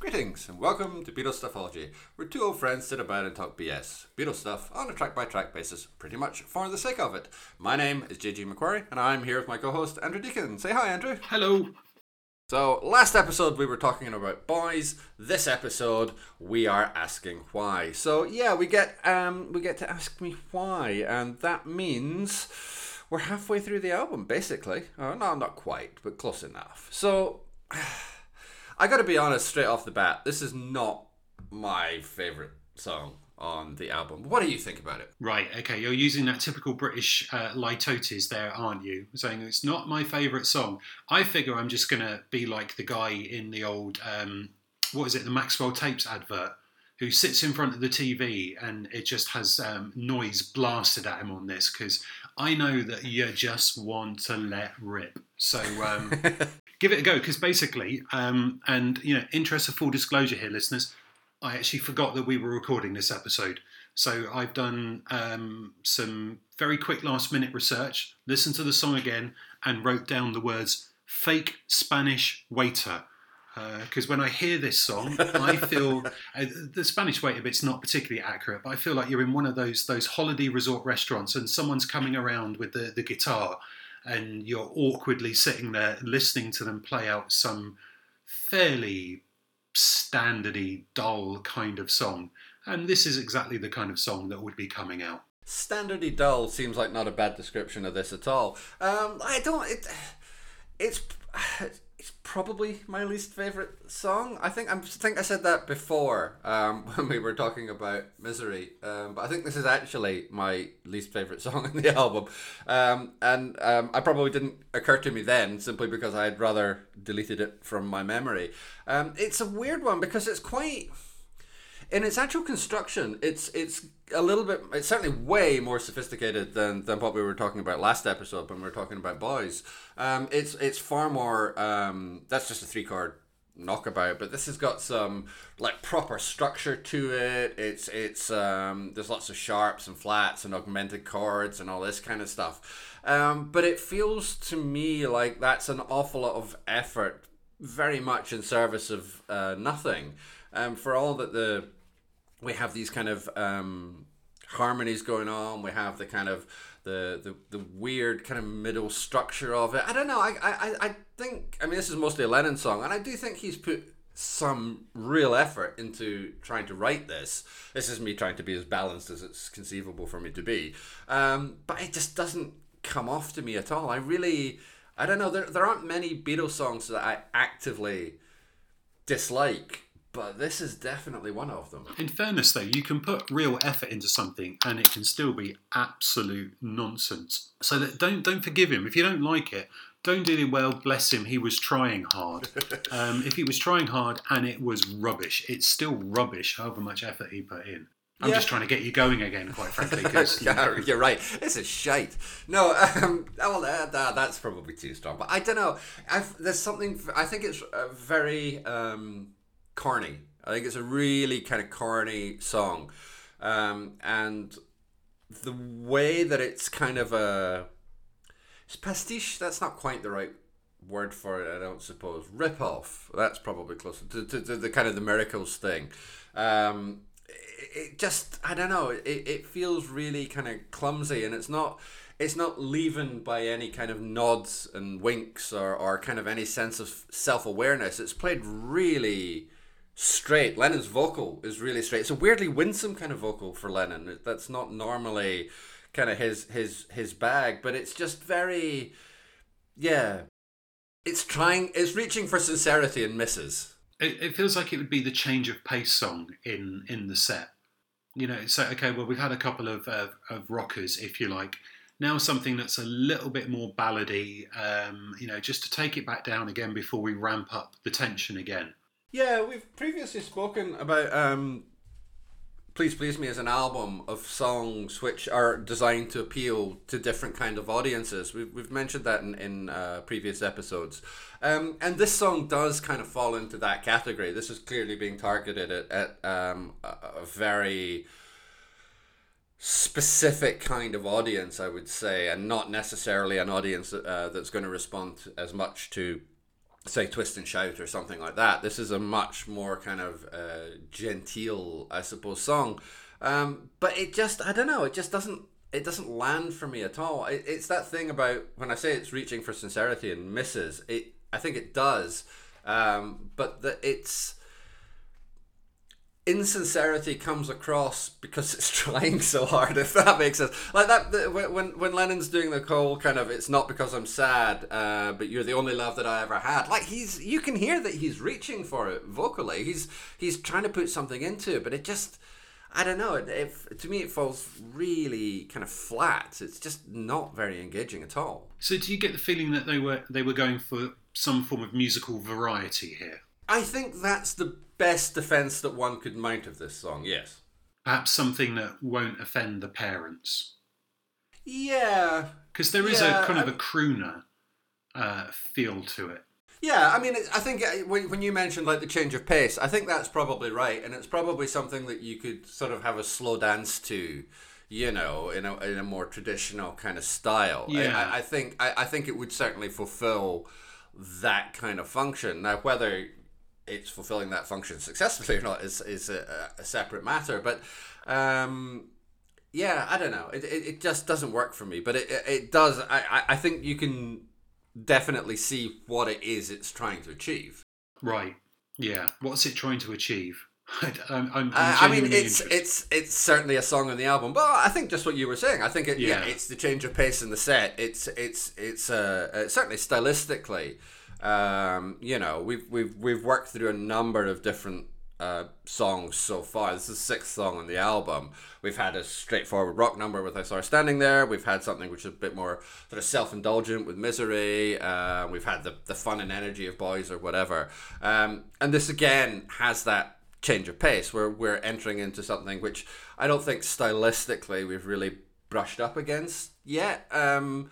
Greetings and welcome to Beatles Stuffology, where two old friends sit about and talk BS, Beatles stuff, on a track by track basis, pretty much for the sake of it. My name is JG McQuarrie, and I'm here with my co host Andrew Deacon. Say hi, Andrew. Hello. So, last episode we were talking about boys. This episode we are asking why. So, yeah, we get um we get to ask me why, and that means we're halfway through the album, basically. Oh, no, not quite, but close enough. So, I got to be honest straight off the bat. This is not my favorite song on the album. What do you think about it? Right, okay, you're using that typical British uh, litotes there, aren't you? Saying it's not my favourite song. I figure I'm just going to be like the guy in the old, um, what is it, the Maxell Tapes advert, who sits in front of the TV and it just has um, noise blasted at him on this because I know that you just want to let rip. So um, give it a go because basically, um, and you know, interest of full disclosure here, listeners, I actually forgot that we were recording this episode. So I've done um, some very quick last minute research, listened to the song again, and wrote down the words fake Spanish waiter. Because uh, when I hear this song, I feel uh, the Spanish waiter bit's not particularly accurate, but I feel like you're in one of those those holiday resort restaurants and someone's coming around with the, the guitar and you're awkwardly sitting there listening to them play out some fairly standardy, dull kind of song. And this is exactly the kind of song that would be coming out. Standardy dull seems like not a bad description of this at all. Um, I don't. It, it's it's probably my least favorite song. I think I think I said that before um, when we were talking about Misery, um, but I think this is actually my least favorite song in the album, um, and um, I probably didn't occur to me then simply because I had rather deleted it from my memory. Um, it's a weird one because it's quite in its actual construction, it's it's a little bit. It's certainly way more sophisticated than, than what we were talking about last episode when we were talking about boys. Um, it's it's far more. Um, that's just a three chord knockabout, but this has got some like proper structure to it. It's it's um, there's lots of sharps and flats and augmented chords and all this kind of stuff. Um, but it feels to me like that's an awful lot of effort, very much in service of uh, nothing. Um, for all that the we have these kind of um, harmonies going on. We have the kind of the, the the weird kind of middle structure of it. I don't know. I, I I think I mean this is mostly a Lennon song, and I do think he's put some real effort into trying to write this. This is me trying to be as balanced as it's conceivable for me to be, um, but it just doesn't come off to me at all. I really I don't know. There there aren't many Beatles songs that I actively dislike but this is definitely one of them. In fairness, though, you can put real effort into something, and it can still be absolute nonsense. So that don't don't forgive him if you don't like it. Don't do it well. Bless him. He was trying hard. Um, if he was trying hard and it was rubbish, it's still rubbish. However much effort he put in. I'm yeah. just trying to get you going again, quite frankly. Cause, yeah, you're right. It's a shite. No, um, well, uh, that's probably too strong. But I don't know. I've, there's something. I think it's very. Um, corny. I think it's a really kind of corny song, um, and the way that it's kind of a it's pastiche. That's not quite the right word for it. I don't suppose rip off. That's probably closer to, to, to the kind of the miracles thing. Um, it, it just I don't know. It, it feels really kind of clumsy, and it's not it's not leavened by any kind of nods and winks or, or kind of any sense of self awareness. It's played really straight. Lennon's vocal is really straight. It's a weirdly winsome kind of vocal for Lennon. That's not normally kind of his his his bag, but it's just very yeah. It's trying it's reaching for sincerity and misses. It, it feels like it would be the change of pace song in in the set. You know, so okay, well we've had a couple of uh, of rockers if you like. Now something that's a little bit more ballady, um, you know, just to take it back down again before we ramp up the tension again. Yeah, we've previously spoken about um, Please Please Me as an album of songs which are designed to appeal to different kind of audiences. We've, we've mentioned that in, in uh, previous episodes. Um, and this song does kind of fall into that category. This is clearly being targeted at, at um, a, a very specific kind of audience, I would say, and not necessarily an audience uh, that's going to respond as much to say twist and shout or something like that. This is a much more kind of uh, genteel, I suppose, song. Um, but it just, I don't know, it just doesn't, it doesn't land for me at all. It, it's that thing about when I say it's reaching for sincerity and misses. It, I think it does, um, but that it's insincerity comes across because it's trying so hard if that makes sense. Like that when when lennon's doing the whole kind of it's not because i'm sad uh, but you're the only love that i ever had. Like he's you can hear that he's reaching for it vocally. He's he's trying to put something into it but it just i don't know it, it to me it falls really kind of flat. It's just not very engaging at all. So, do you get the feeling that they were they were going for some form of musical variety here? I think that's the best defense that one could mount of this song yes Perhaps something that won't offend the parents, yeah because there is Yeah, a kind of a crooner uh, feel to it. Yeah, I mean, I think uh, when, when you mentioned like the change of pace, I think that's probably right, and it's probably something that you could sort of have a slow dance to, you know, in a in a more traditional kind of style. I- Yeah. I, I think I, I think it would certainly fulfill that kind of function. Now, whether it's fulfilling that function successfully or not is is a, a separate matter, but. Um, yeah, I don't know. It, it, it just doesn't work for me, but it, it, does. I, I, think you can definitely see what it is it's trying to achieve. Right. Yeah. What's it trying to achieve? I'm, I'm, I'm Uh, I mean, it's interested. it's it's certainly a song on the album, but I think just what you were saying. I think it, yeah. Yeah. it's the change of pace in the set. It's it's it's uh, uh, certainly stylistically. Um, you know, we've we've we've worked through a number of different uh, songs so far. This is the sixth song on the album. We've had a straightforward rock number with I Saw Her Standing There. We've had something which is a bit more sort of self indulgent with Misery. Uh, we've had the, the fun and energy of Boys or whatever. Um, and this again has that change of pace where we're entering into something which I don't think stylistically we've really brushed up against yet. Um,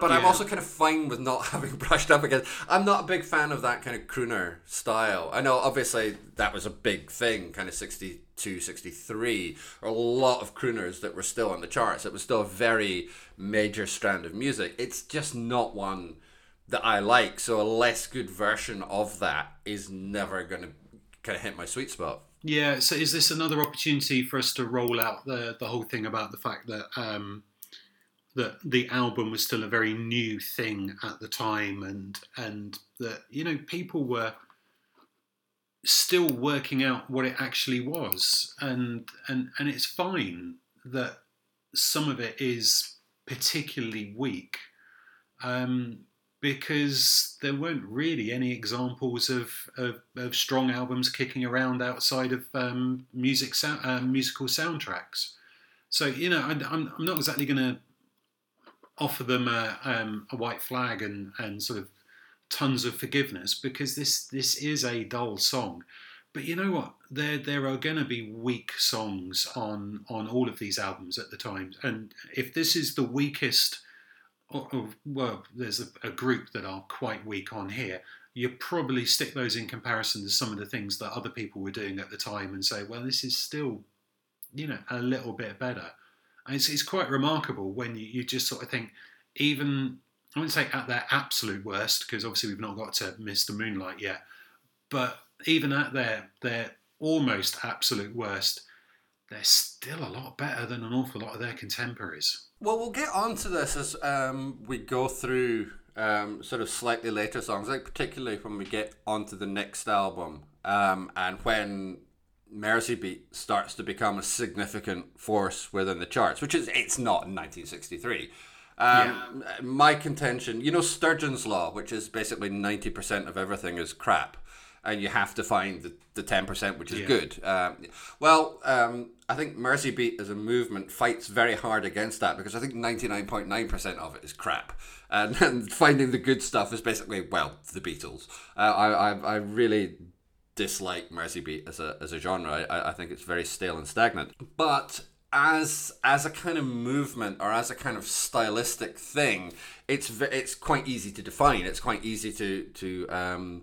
but I'm also kind of fine with not having brushed up against. I'm not a big fan of that kind of crooner style. I know obviously that was a big thing, kind of 62, 63, or a lot of crooners that were still on the charts. It was still a very major strand of music. It's just not one that I like. So a less good version of that is never going to kind of hit my sweet spot. Yeah. So, is this another opportunity for us to roll out the the whole thing about the fact that um, that the album was still a very new thing at the time, and and that you know people were still working out what it actually was, and and and it's fine that some of it is particularly weak. Um, because there weren't really any examples of, of, of strong albums kicking around outside of um, music um, musical soundtracks. So you know, I, I'm not exactly going to offer them a, um, a white flag and, and sort of tons of forgiveness because this this is a dull song. But you know what? There there are going to be weak songs on on all of these albums at the time, and if this is the weakest or, or, well, there's a, a group that are quite weak on here. You probably stick those in comparison to some of the things that other people were doing at the time and say, well, this is still, you know, a little bit better. It's, it's quite remarkable when you, you just sort of think, even, I wouldn't say at their absolute worst, because obviously we've not got to Mr. Moonlight yet, but even at their, their almost absolute worst, they're still a lot better than an awful lot of their contemporaries. Well, we'll get onto this as um, we go through um, sort of slightly later songs, like particularly when we get onto the next album um, and when Mersey Beat starts to become a significant force within the charts, which is it's not in 1963. Um, My contention, you know, Sturgeon's Law, which is basically 90% of everything is crap. And you have to find the, the 10% which is Yeah. good. Um, well, um, I think Mersey Beat as a movement fights very hard against that because I think 99.9% of it is crap. And, and finding the good stuff is basically, well, the Beatles. Uh, I, I, I really dislike Mersey Beat as a, as a genre. I, I think it's very stale and stagnant. But as as a kind of movement or as a kind of stylistic thing, it's it's quite easy to define. It's quite easy to to um,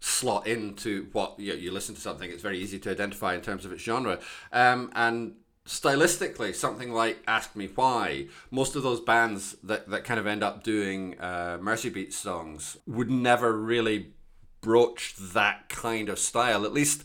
slot into what you, know, you listen to something. It's very easy to identify in terms of its genre. Um, and stylistically, something like Ask Me Why, most of those bands that, that kind of end up doing uh, Mersey Beat songs would never really broach that kind of style, at least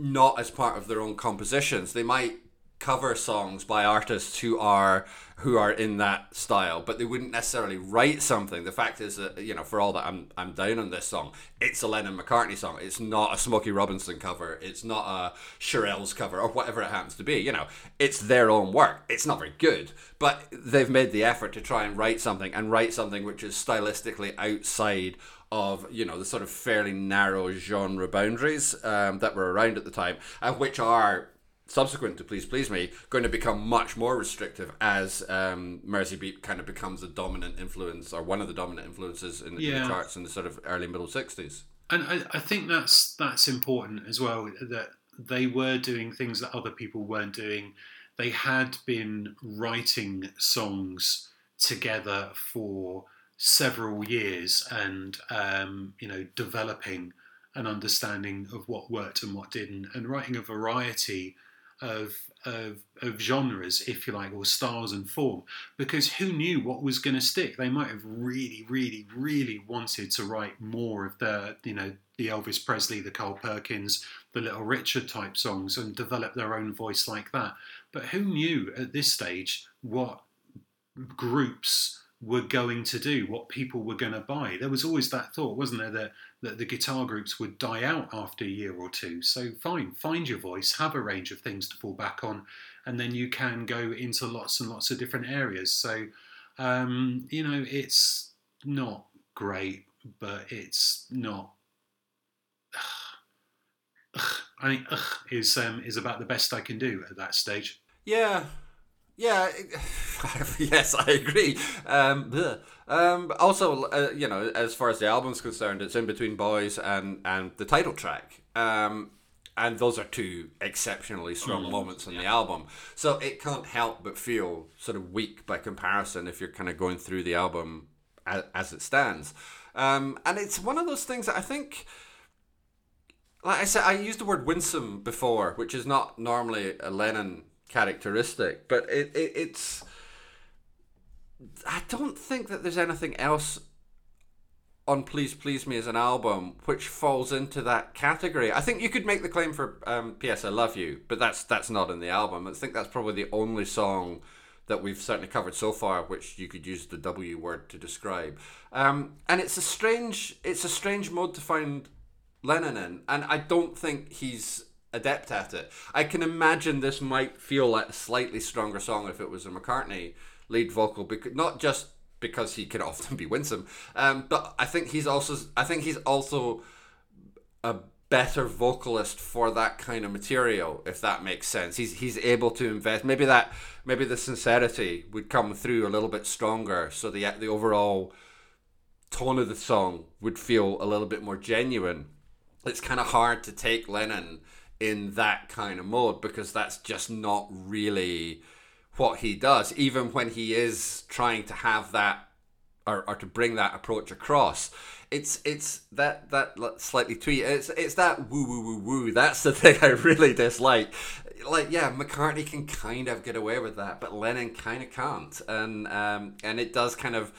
not as part of their own compositions. They might cover songs by artists who are who are in that style, but they wouldn't necessarily write something. The fact is that you know, for all that I'm I'm down on this song, it's a Lennon McCartney song. It's not a Smokey Robinson cover. It's not a Shirelles cover or whatever it happens to be. You know, it's their own work. It's not very good, but they've made the effort to try and write something and write something which is stylistically outside of you know the sort of fairly narrow genre boundaries um, that were around at the time, and which are subsequent to Please Please Me, going to become much more restrictive as um, Mersey Beat kind of becomes a dominant influence or one of the dominant influences in, yeah. in the charts in the sort of early middle 60s. And I, I think that's that's important as well that they were doing things that other people weren't doing. They had been writing songs together for several years and um, you know developing an understanding of what worked and what didn't and writing a variety of, of, of genres, if you like, or styles and form, because who knew what was going to stick? They might have really, really, really wanted to write more of the, you know, the Elvis Presley, the Carl Perkins, the Little Richard type songs and develop their own voice like that. But who knew at this stage what groups were going to do, what people were going to buy. There was always that thought, wasn't there, that, that the guitar groups would die out after a year or two. So, fine, find your voice, have a range of things to fall back on, and then you can go into lots and lots of different areas. So, um, you know, it's not great, but it's not. I think is um, is about the best I can do at that stage. Yeah, yeah, yes, I agree. Um, um, also, uh, you know, as far as the album's concerned, it's in between Boys and and the title track. Um, and those are two exceptionally strong mm, moments in yeah. the album. So it can't help but feel sort of weak by comparison if you're kind of going through the album as, as it stands. Um, and it's one of those things that I think like I said, I used the word winsome before, which is not normally a Lennon characteristic, but it, it it's. I don't think that there's anything else on Please Please Me as an album which falls into that category. I think you could make the claim for um, P.S. I Love You, but that's that's not in the album. I think that's probably the only song that we've certainly covered so far which you could use the W word to describe. Um, and it's a strange it's a strange mode to find Lennon in, and I don't think he's adept at it. I can imagine this might feel like a slightly stronger song if it was a McCartney lead vocal, because not just because he can often be winsome, um, but I think he's also I think he's also a better vocalist for that kind of material if that makes sense he's he's able to invest maybe that maybe the sincerity would come through a little bit stronger so the the overall tone of the song would feel a little bit more genuine it's kind of hard to take lennon in that kind of mode because that's just not really what he does even when he is trying to have that or, or to bring that approach across. It's it's that that slightly tweet it's it's that woo woo woo woo. That's the thing i really dislike. Like yeah mccartney can kind of get away with that but lennon kind of can't. And um and it does kind of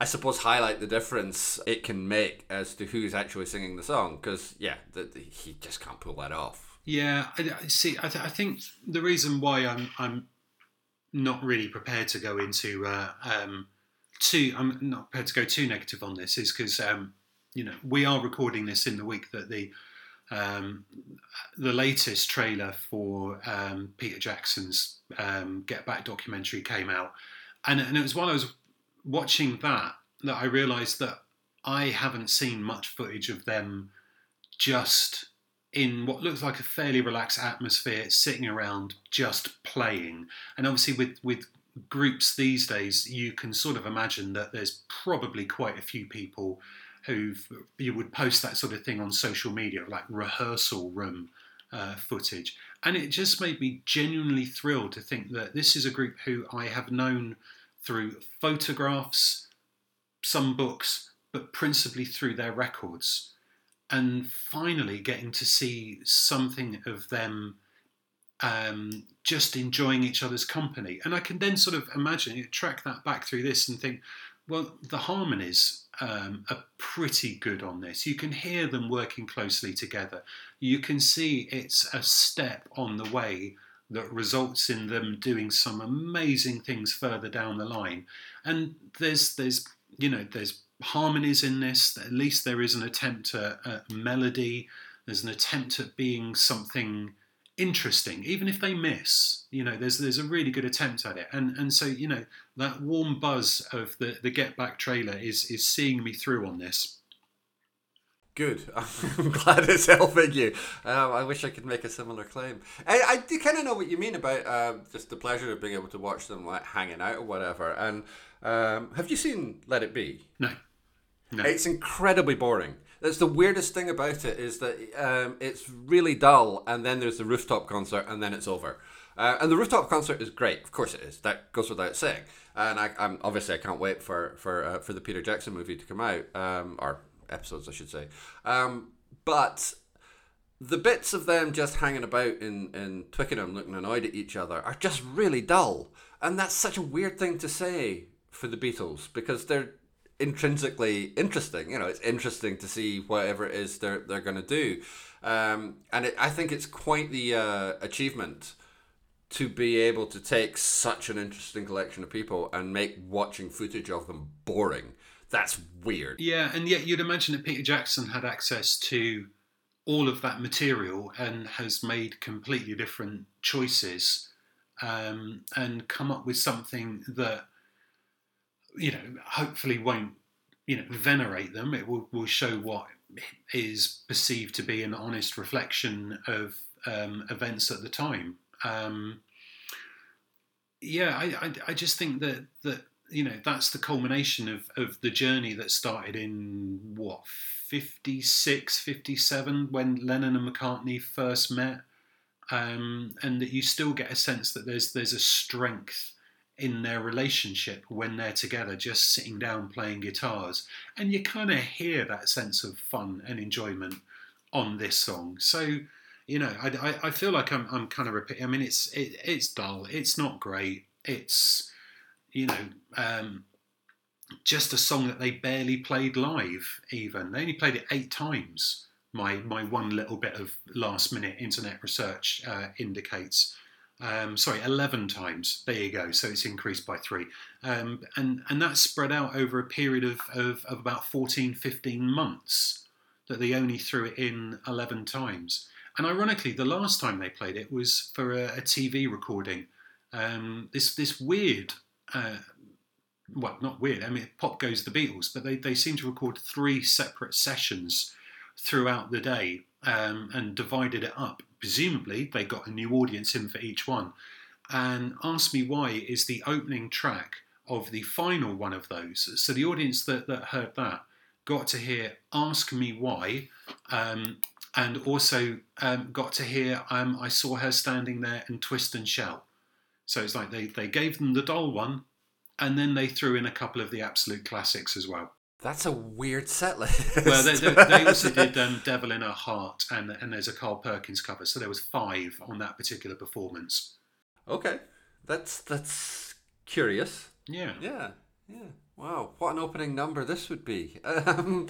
I suppose highlight the difference it can make as to who's actually singing the song because yeah the, the, he just can't pull that off yeah, I, see. I, th- I, think the reason why I'm I'm not really prepared to go into uh, um, too I'm not prepared to go too negative on this is because um, you know we are recording this in the week that the um, the latest trailer for um, Peter Jackson's um, Get Back documentary came out, and and it was while I was watching that that I realised that I haven't seen much footage of them just in what looks like a fairly relaxed atmosphere, sitting around just playing. And obviously, with with groups these days, you can sort of imagine that there's probably quite a few people who you would post that sort of thing on social media, like rehearsal room uh, footage. And it just made me genuinely thrilled to think that this is a group who I have known through photographs, some books, but principally through their records and finally getting to see something of them um, just enjoying each other's company. And I can then sort of imagine, track that back through this and think, well, the harmonies um, are pretty good on this. You can hear them working closely together. You can see it's a step on the way that results in them doing some amazing things further down the line. And there's there's you know there's harmonies in this. At least there is an attempt at, at melody. There's an attempt at being something interesting, even if they miss. You know, there's there's a really good attempt at it, and and so you know that warm buzz of the the Get Back trailer is is seeing me through on this. Good. I'm glad it's helping you. Um, I wish I could make a similar claim. I, I do kind of know what you mean about uh, just the pleasure of being able to watch them like hanging out or whatever. And um, have you seen Let It Be? No. No. It's incredibly boring. That's the weirdest thing about it is that um, it's really dull, and then there's the rooftop concert, and then it's over. Uh, and the rooftop concert is great, of course it is. That goes without saying. And I, am obviously I can't wait for for uh, for the Peter Jackson movie to come out, um, or episodes, I should say. Um, but the bits of them just hanging about in, in Twickenham looking annoyed at each other are just really dull. And that's such a weird thing to say for the Beatles because they're intrinsically interesting. You know, it's interesting to see whatever it is they're, they're going to do. Um, and it, I think it's quite the uh, achievement to be able to take such an interesting collection of people and make watching footage of them boring that's weird. Yeah, and yet you'd imagine that Peter Jackson had access to all of that material and has made completely different choices um, and come up with something that you know hopefully won't you know venerate them. It will, will show what is perceived to be an honest reflection of um, events at the time. Um, yeah, I, I, I just think that that you know that's the culmination of, of the journey that started in what 56 57 when lennon and mccartney first met um, and that you still get a sense that there's there's a strength in their relationship when they're together just sitting down playing guitars. And you kind of hear that sense of fun and enjoyment on this song. So you know i, I, I feel like i'm, I'm kind of repeating i mean it's it, it's dull it's not great it's you know, um, just a song that they barely played live. Even they only played it eight times. My my one little bit of last minute internet research uh, indicates. Um, sorry, 11 times. There you go. So it's increased by three. Um, and, and that's spread out over a period of, of, of, about 14, 15 months that they only threw it in 11 times. And ironically, the last time they played it was for a, a TV recording. Um, this, this weird uh, well, not weird. I mean, pop goes the Beatles, but they, they seem to record three separate sessions throughout the day um, and divided it up. Presumably, they got a new audience in for each one. And Ask Me Why is the opening track of the final one of those. So the audience that, that heard that got to hear Ask Me Why um, and also um, got to hear um, I Saw Her Standing There and Twist and Shout. So it's like they, they gave them the doll one, and then they threw in a couple of the absolute classics as well. That's a weird set list. well, they, they, they also did um, "Devil in Her Heart" and and there's a Carl Perkins cover, so there was five on that particular performance. Okay, that's that's curious. Yeah, yeah, yeah. Wow, what an opening number this would be. Um,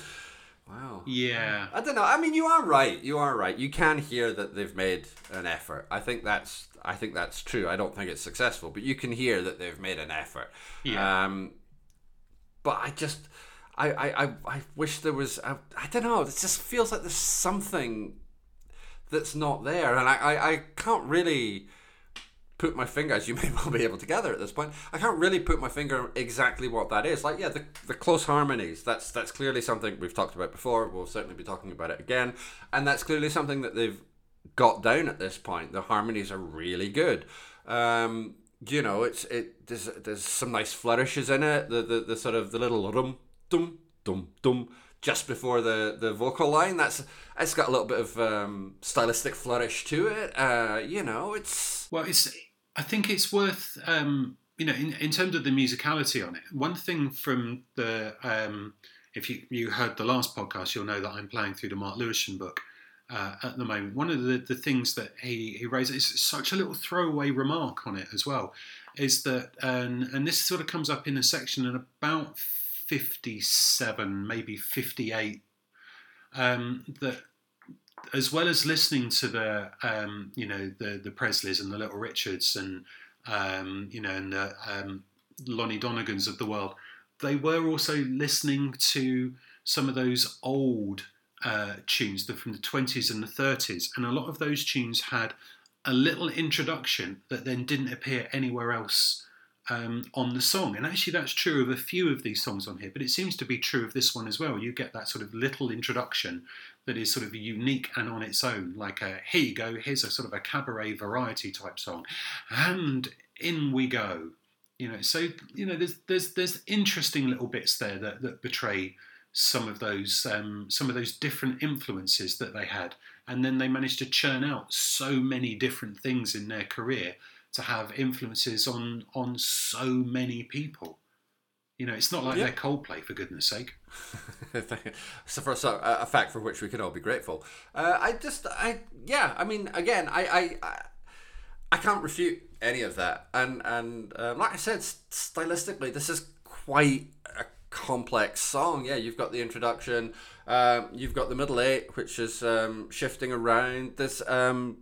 Wow. Yeah. I don't know. I mean, you are right. You are right. You can hear that they've made an effort. I think that's. I think that's true. I don't think it's successful, but you can hear that they've made an effort. Yeah. Um, but I just, I, I, I, I wish there was. I, I don't know. It just feels like there's something that's not there, and I, I, I can't really put my finger, as you may well be able to gather at this point, I can't really put my finger exactly what that is. Like, yeah, the, the close harmonies, that's that's clearly something we've talked about before. We'll certainly be talking about it again. And that's clearly something that they've got down at this point. The harmonies are really good. Um, you know, it's it there's there's some nice flourishes in it. The the, the sort of the little rum dum dum dum just before the, the vocal line. That's it's got a little bit of um, stylistic flourish to it. Uh, you know, it's well, it's I think it's worth, um, you know, in, in terms of the musicality on it. One thing from the, um, if you, you heard the last podcast, you'll know that I'm playing through the Mark Lewisohn book. uh, at the moment. One of the, the things that he, he raises is such a little throwaway remark on it as well, is that, and, and this sort of comes up in a section at about 57, maybe 58, um, that as well as listening to the, um, you know, the, the Presleys and the Little Richards and, um, you know, and the um, Lonnie Donegans of the world, they were also listening to some of those old uh, tunes from the 20s and the 30s, and a lot of those tunes had a little introduction that then didn't appear anywhere else um, on the song. And actually, that's true of a few of these songs on here, but it seems to be true of this one as well. You get that sort of little introduction that is sort of unique and on its own, like a here you go, here's a sort of a cabaret variety type song, and in we go. You know, so you know, there's there's there's interesting little bits there that, that betray some of those um, some of those different influences that they had, and then they managed to churn out so many different things in their career to have influences on on so many people. You know, it's not like yeah. they're Coldplay for goodness sake. so for a, a, fact for which we can all be grateful. Uh, I just, I yeah, I mean, again, I, I, I can't refute any of that, and and um, like I said, stylistically, this is quite a complex song. Yeah, you've got the introduction, um, you've got the middle eight, which is um, shifting around. This, um,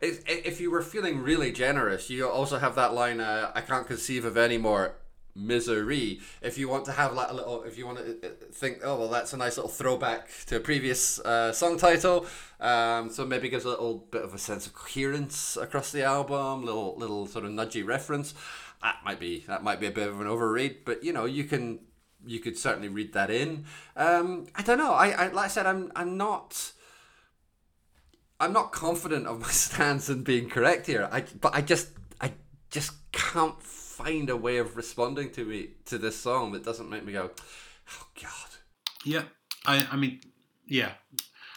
if, if you were feeling really generous, you also have that line, uh, "I can't conceive of any more misery." If you want to have like a little, if you want to uh, think, oh well, that's a nice little throwback to a previous uh, song title. Um, so maybe gives a little bit of a sense of coherence across the album, little little sort of nudgy reference. That might be that might be a bit of an overread, but you know you can you could certainly read that in. Um, I don't know. I, I like I said, I'm I'm not. I'm not confident of my stance in being correct here. I but I just I just can't find a way of responding to me to this song that doesn't make me go, oh God. Yeah, I I mean, yeah.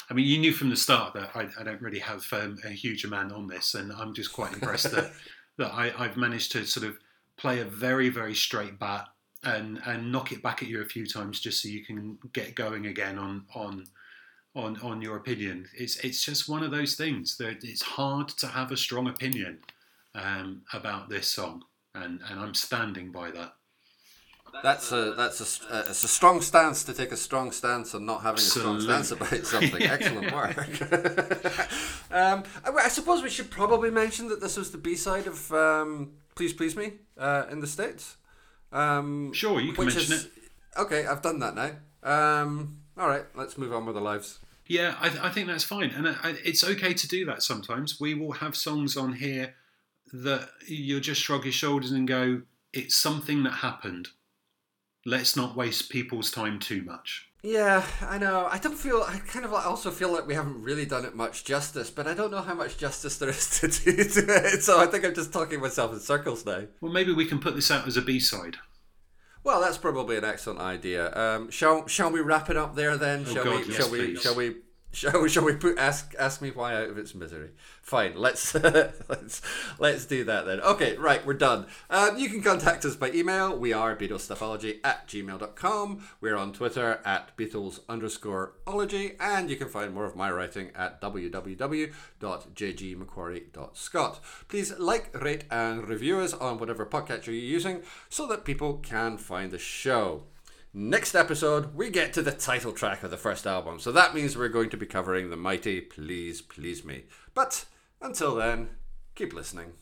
I mean, you knew from the start that I, I don't really have um, a huge amount on this, and I'm just quite impressed that that I, I've managed to sort of play a very very straight bat and and knock it back at you a few times just so you can get going again on on on on your opinion. It's it's just one of those things that it's hard to have a strong opinion um, about this song, and and I'm standing by that. That's a that's a it's a strong stance to take a strong stance on not having Absolutely. a strong stance about something. Excellent work. um, I, suppose we should probably mention that this was the B side of um, "Please Please Me" uh, in the states. Um, sure, you can mention is, it. Okay, I've done that now. Um, all right, let's move on with our lives. Yeah, I, I think that's fine, and uh, I, it's okay to do that sometimes. We will have songs on here that you'll just shrug your shoulders and go, "It's something that happened. Let's not waste people's time too much." Yeah, I know. I don't feel. I kind of also feel like we haven't really done it much justice, but I don't know how much justice there is to do to it. So I think I'm just talking myself in circles now. Well, maybe we can put this out as a B side. Well, that's probably an excellent idea. Um, shall Shall we wrap it up there then? Oh shall God, we? Yes, shall we? Please. Shall we? Shall we, shall we put ask ask me why out of its misery? Fine, let's let's let's do that then. Okay, right, we're done. Um, you can contact us by email. We are BeatlesStuffology at gmail.com. We're on Twitter at Beatles underscore ology, and you can find more of my writing at www.jgmacquarie.scot. Please like, rate, and review us on whatever podcatcher you're using so that people can find the show. Next episode, we get to the title track of the first album, so that means we're going to be covering the mighty Please Please Me. But until then, keep listening.